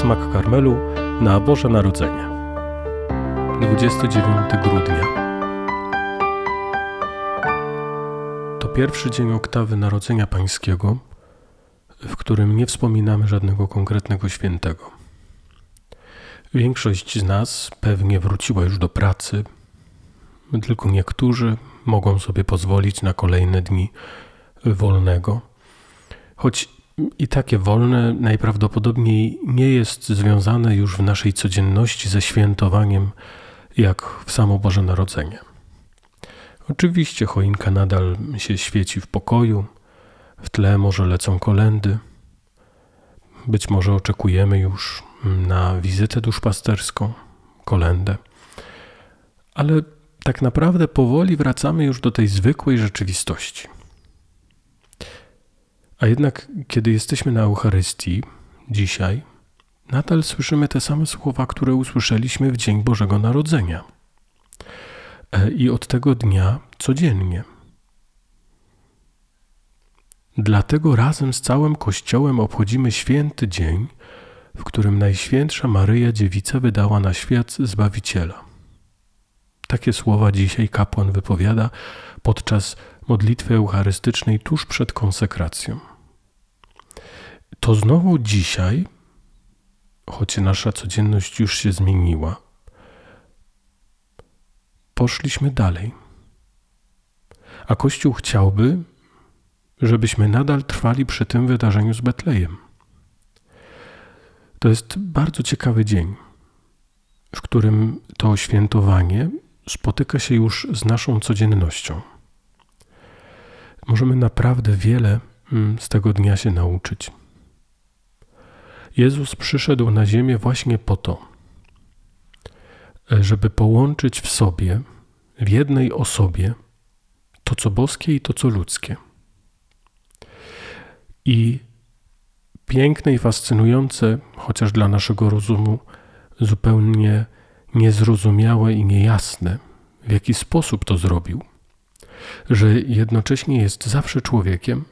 Smak Karmelu na Boże Narodzenie. 29 grudnia. To pierwszy dzień oktawy Narodzenia Pańskiego, w którym nie wspominamy żadnego konkretnego świętego. Większość z nas pewnie wróciła już do pracy, tylko niektórzy mogą sobie pozwolić na kolejne dni wolnego. Choć i takie wolne najprawdopodobniej nie jest związane już w naszej codzienności ze świętowaniem jak w samo Boże Narodzenie. Oczywiście choinka nadal się świeci w pokoju, w tle może lecą kolendy. Być może oczekujemy już na wizytę duszpasterską, kolendę. Ale tak naprawdę powoli wracamy już do tej zwykłej rzeczywistości. A jednak, kiedy jesteśmy na Eucharystii, dzisiaj, nadal słyszymy te same słowa, które usłyszeliśmy w dzień Bożego Narodzenia. E, I od tego dnia codziennie. Dlatego razem z całym Kościołem obchodzimy święty dzień, w którym Najświętsza Maryja Dziewica wydała na świat Zbawiciela. Takie słowa dzisiaj kapłan wypowiada podczas modlitwy eucharystycznej tuż przed konsekracją. To znowu dzisiaj, choć nasza codzienność już się zmieniła, poszliśmy dalej. A Kościół chciałby, żebyśmy nadal trwali przy tym wydarzeniu z Betlejem. To jest bardzo ciekawy dzień, w którym to świętowanie spotyka się już z naszą codziennością. Możemy naprawdę wiele mm, z tego dnia się nauczyć. Jezus przyszedł na ziemię właśnie po to, żeby połączyć w sobie, w jednej osobie, to co boskie i to co ludzkie. I piękne i fascynujące, chociaż dla naszego rozumu zupełnie niezrozumiałe i niejasne, w jaki sposób to zrobił, że jednocześnie jest zawsze człowiekiem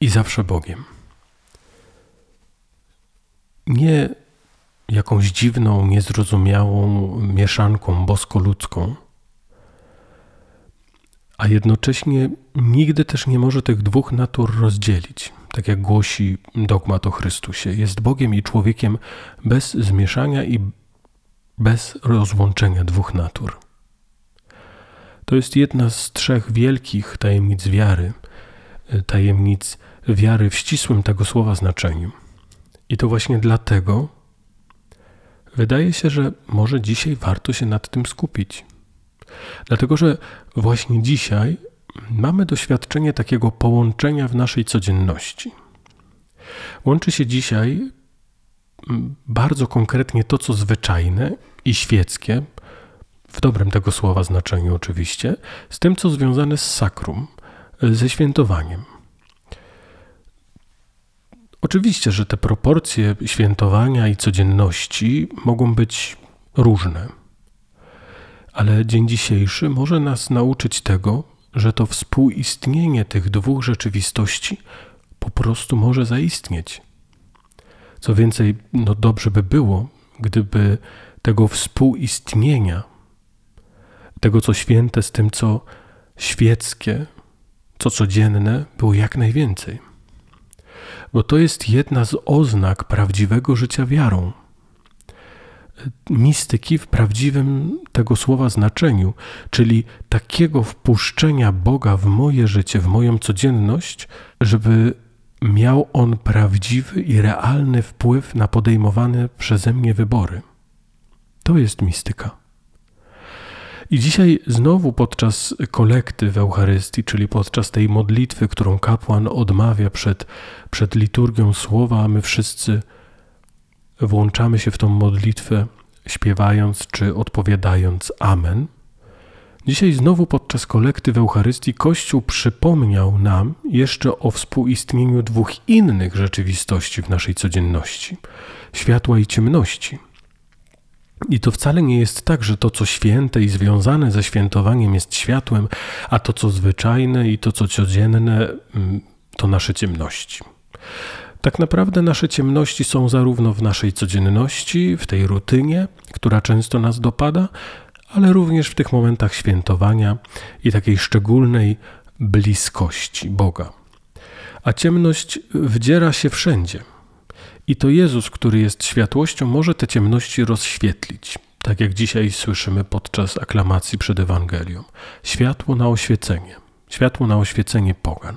i zawsze Bogiem. Nie jakąś dziwną, niezrozumiałą mieszanką bosko-ludzką, a jednocześnie nigdy też nie może tych dwóch natur rozdzielić tak jak głosi dogmat o Chrystusie. Jest Bogiem i człowiekiem bez zmieszania i bez rozłączenia dwóch natur. To jest jedna z trzech wielkich tajemnic wiary, tajemnic wiary w ścisłym tego słowa znaczeniu. I to właśnie dlatego wydaje się, że może dzisiaj warto się nad tym skupić. Dlatego, że właśnie dzisiaj mamy doświadczenie takiego połączenia w naszej codzienności. Łączy się dzisiaj mm, bardzo konkretnie to, co zwyczajne i świeckie, w dobrym tego słowa znaczeniu oczywiście, z tym, co związane z sakrum, ze świętowaniem. Oczywiście, że te proporcje świętowania i codzienności mogą być różne, ale dzień dzisiejszy może nas nauczyć tego, że to współistnienie tych dwóch rzeczywistości po prostu może zaistnieć. Co więcej, no dobrze by było, gdyby tego współistnienia, tego co święte z tym co świeckie, co codzienne, było jak najwięcej. Bo to jest jedna z oznak prawdziwego życia wiarą mistyki w prawdziwym tego słowa znaczeniu, czyli takiego wpuszczenia Boga w moje życie, w moją codzienność, żeby miał on prawdziwy i realny wpływ na podejmowane przeze mnie wybory. To jest mistyka. I dzisiaj znowu podczas kolekty w Eucharystii, czyli podczas tej modlitwy, którą kapłan odmawia przed, przed liturgią słowa, a my wszyscy włączamy się w tą modlitwę, śpiewając czy odpowiadając Amen. Dzisiaj znowu podczas kolekty w Eucharystii Kościół przypomniał nam jeszcze o współistnieniu dwóch innych rzeczywistości w naszej codzienności światła i ciemności. I to wcale nie jest tak, że to, co święte i związane ze świętowaniem jest światłem, a to, co zwyczajne i to, co codzienne, mm, to nasze ciemności. Tak naprawdę nasze ciemności są zarówno w naszej codzienności, w tej rutynie, która często nas dopada, ale również w tych momentach świętowania i takiej szczególnej bliskości Boga. A ciemność wdziera się wszędzie. I to Jezus, który jest światłością, może te ciemności rozświetlić. Tak jak dzisiaj słyszymy podczas aklamacji przed Ewangelią. Światło na oświecenie. Światło na oświecenie pogan.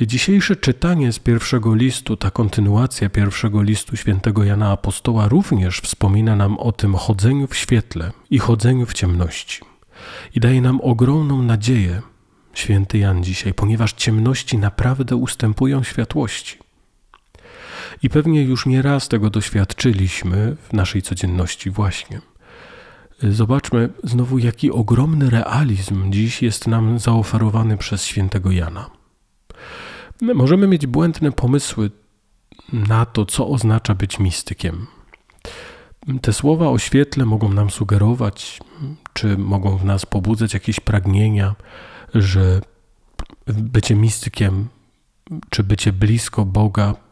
Dzisiejsze czytanie z pierwszego listu, ta kontynuacja pierwszego listu świętego Jana Apostoła również wspomina nam o tym chodzeniu w świetle i chodzeniu w ciemności. I daje nam ogromną nadzieję, święty Jan dzisiaj, ponieważ ciemności naprawdę ustępują światłości. I pewnie już nie raz tego doświadczyliśmy w naszej codzienności właśnie. Zobaczmy znowu, jaki ogromny realizm dziś jest nam zaoferowany przez świętego Jana. My możemy mieć błędne pomysły na to, co oznacza być mistykiem. Te słowa o świetle mogą nam sugerować, czy mogą w nas pobudzać jakieś pragnienia, że bycie mistykiem, czy bycie blisko Boga, y,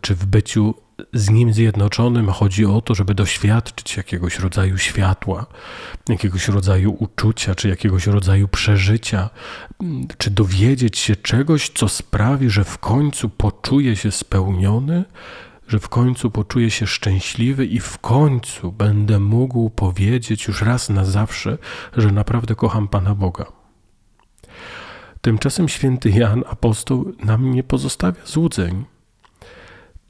czy w byciu z Nim zjednoczonym chodzi o to, żeby doświadczyć jakiegoś rodzaju światła, jakiegoś rodzaju uczucia, czy jakiegoś rodzaju przeżycia, czy dowiedzieć się czegoś, co sprawi, że w końcu poczuje się spełniony, że w końcu poczuję się szczęśliwy i w końcu będę mógł powiedzieć już raz na zawsze, że naprawdę kocham Pana Boga. Tymczasem święty Jan, apostoł, nam nie pozostawia złudzeń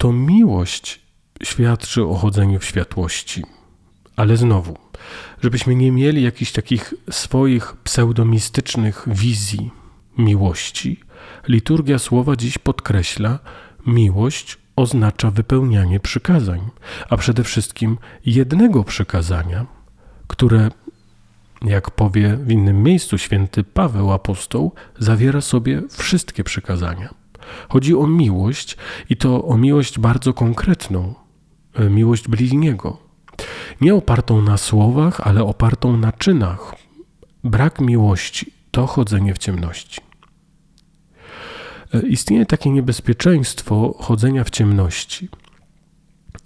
to miłość świadczy o chodzeniu w światłości. Ale znowu, żebyśmy nie mieli jakichś takich swoich pseudomistycznych wizji miłości, liturgia słowa dziś podkreśla, miłość oznacza wypełnianie przykazań, a przede wszystkim jednego przykazania, które, jak powie w innym miejscu święty Paweł apostoł, zawiera sobie wszystkie przykazania. Chodzi o miłość i to o miłość bardzo konkretną, e, miłość bliźniego. Nie opartą na słowach, ale opartą na czynach. Brak miłości to chodzenie w ciemności. E, istnieje takie niebezpieczeństwo chodzenia w ciemności.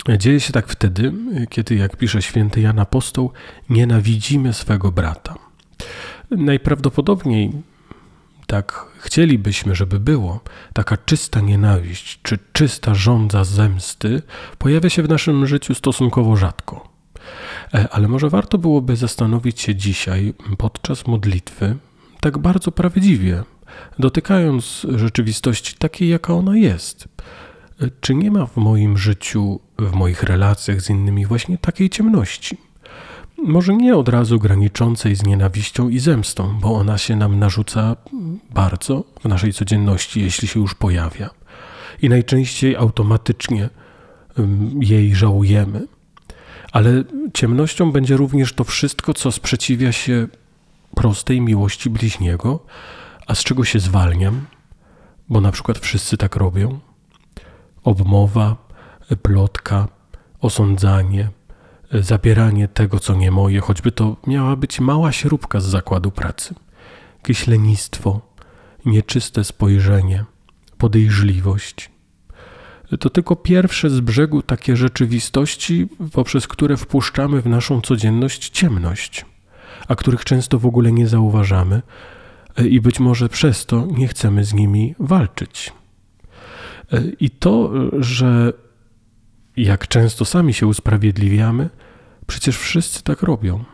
E, dzieje się tak wtedy, kiedy, jak pisze święty Jan Apostoł, nienawidzimy swego brata. Najprawdopodobniej tak chcielibyśmy, żeby było, taka czysta nienawiść czy czysta żądza zemsty pojawia się w naszym życiu stosunkowo rzadko. E, ale może warto byłoby zastanowić się dzisiaj podczas modlitwy tak bardzo prawdziwie, dotykając rzeczywistości takiej, jaka ona jest. E, czy nie ma w moim życiu, w moich relacjach z innymi właśnie takiej ciemności? Może nie od razu graniczącej z nienawiścią i zemstą, bo ona się nam narzuca bardzo w naszej codzienności, jeśli się już pojawia. I najczęściej automatycznie jej żałujemy. Ale ciemnością będzie również to wszystko, co sprzeciwia się prostej miłości bliźniego, a z czego się zwalniam, bo na przykład wszyscy tak robią. Obmowa, plotka, osądzanie, zabieranie tego, co nie moje, choćby to miała być mała śrubka z zakładu pracy. Jakieś lenistwo, nieczyste spojrzenie, podejrzliwość. To tylko pierwsze z brzegu takie rzeczywistości, poprzez które wpuszczamy w naszą codzienność ciemność, a których często w ogóle nie zauważamy i być może przez to nie chcemy z nimi walczyć. I to, że jak często sami się usprawiedliwiamy, przecież wszyscy tak robią.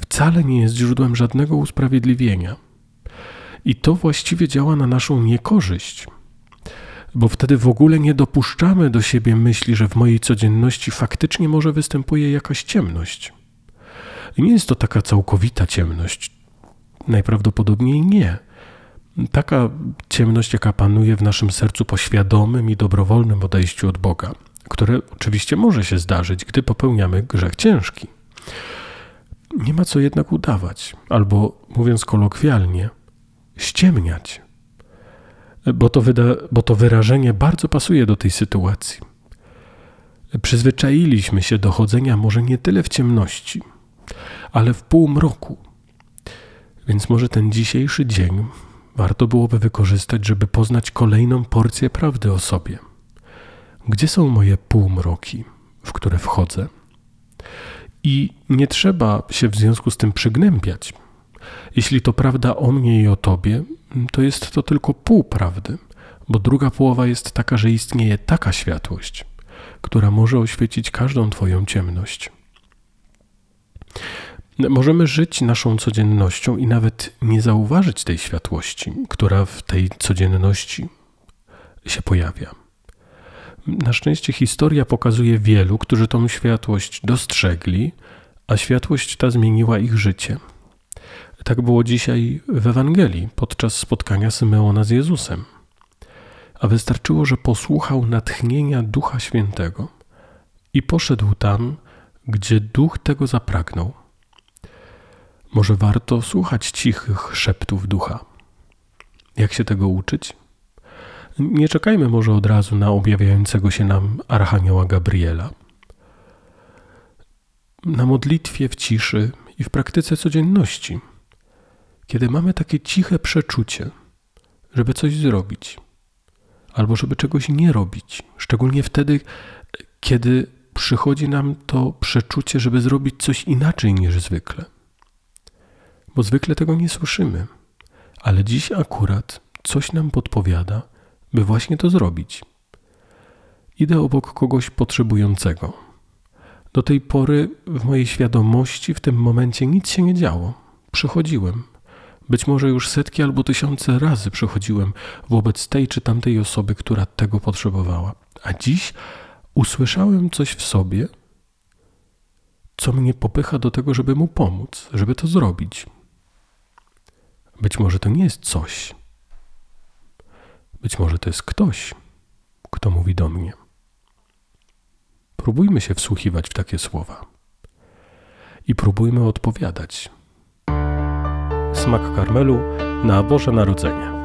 Wcale nie jest źródłem żadnego usprawiedliwienia. I to właściwie działa na naszą niekorzyść, bo wtedy w ogóle nie dopuszczamy do siebie myśli, że w mojej codzienności faktycznie może występuje jakaś ciemność. I nie jest to taka całkowita ciemność. Najprawdopodobniej nie. Taka ciemność, jaka panuje w naszym sercu po świadomym i dobrowolnym odejściu od Boga które oczywiście może się zdarzyć, gdy popełniamy grzech ciężki. Nie ma co jednak udawać, albo mówiąc kolokwialnie, ściemniać, bo to, wyda, bo to wyrażenie bardzo pasuje do tej sytuacji. Przyzwyczailiśmy się do chodzenia może nie tyle w ciemności, ale w półmroku. Więc może ten dzisiejszy dzień warto byłoby wykorzystać, żeby poznać kolejną porcję prawdy o sobie. Gdzie są moje półmroki, w które wchodzę? I nie trzeba się w związku z tym przygnębiać. Jeśli to prawda o mnie i o tobie, to jest to tylko pół prawdy, bo druga połowa jest taka, że istnieje taka światłość, która może oświecić każdą Twoją ciemność. Możemy żyć naszą codziennością i nawet nie zauważyć tej światłości, która w tej codzienności się pojawia. Na szczęście historia pokazuje wielu, którzy tą światłość dostrzegli, a światłość ta zmieniła ich życie. Tak było dzisiaj w Ewangelii podczas spotkania Symeona z Jezusem. A wystarczyło, że posłuchał natchnienia Ducha Świętego i poszedł tam, gdzie Duch tego zapragnął. Może warto słuchać cichych szeptów Ducha. Jak się tego uczyć? Nie czekajmy może od razu na objawiającego się nam Archanioła Gabriela. Na modlitwie w ciszy i w praktyce codzienności, kiedy mamy takie ciche przeczucie, żeby coś zrobić, albo żeby czegoś nie robić, szczególnie wtedy, kiedy przychodzi nam to przeczucie, żeby zrobić coś inaczej niż zwykle. Bo zwykle tego nie słyszymy, ale dziś akurat coś nam podpowiada, by właśnie to zrobić. Idę obok kogoś potrzebującego. Do tej pory w mojej świadomości w tym momencie nic się nie działo. Przychodziłem. Być może już setki albo tysiące razy przychodziłem wobec tej czy tamtej osoby, która tego potrzebowała. A dziś usłyszałem coś w sobie, co mnie popycha do tego, żeby mu pomóc, żeby to zrobić. Być może to nie jest coś, być może to jest ktoś, kto mówi do mnie. Próbujmy się wsłuchiwać w takie słowa i próbujmy odpowiadać. Smak karmelu na Boże Narodzenie.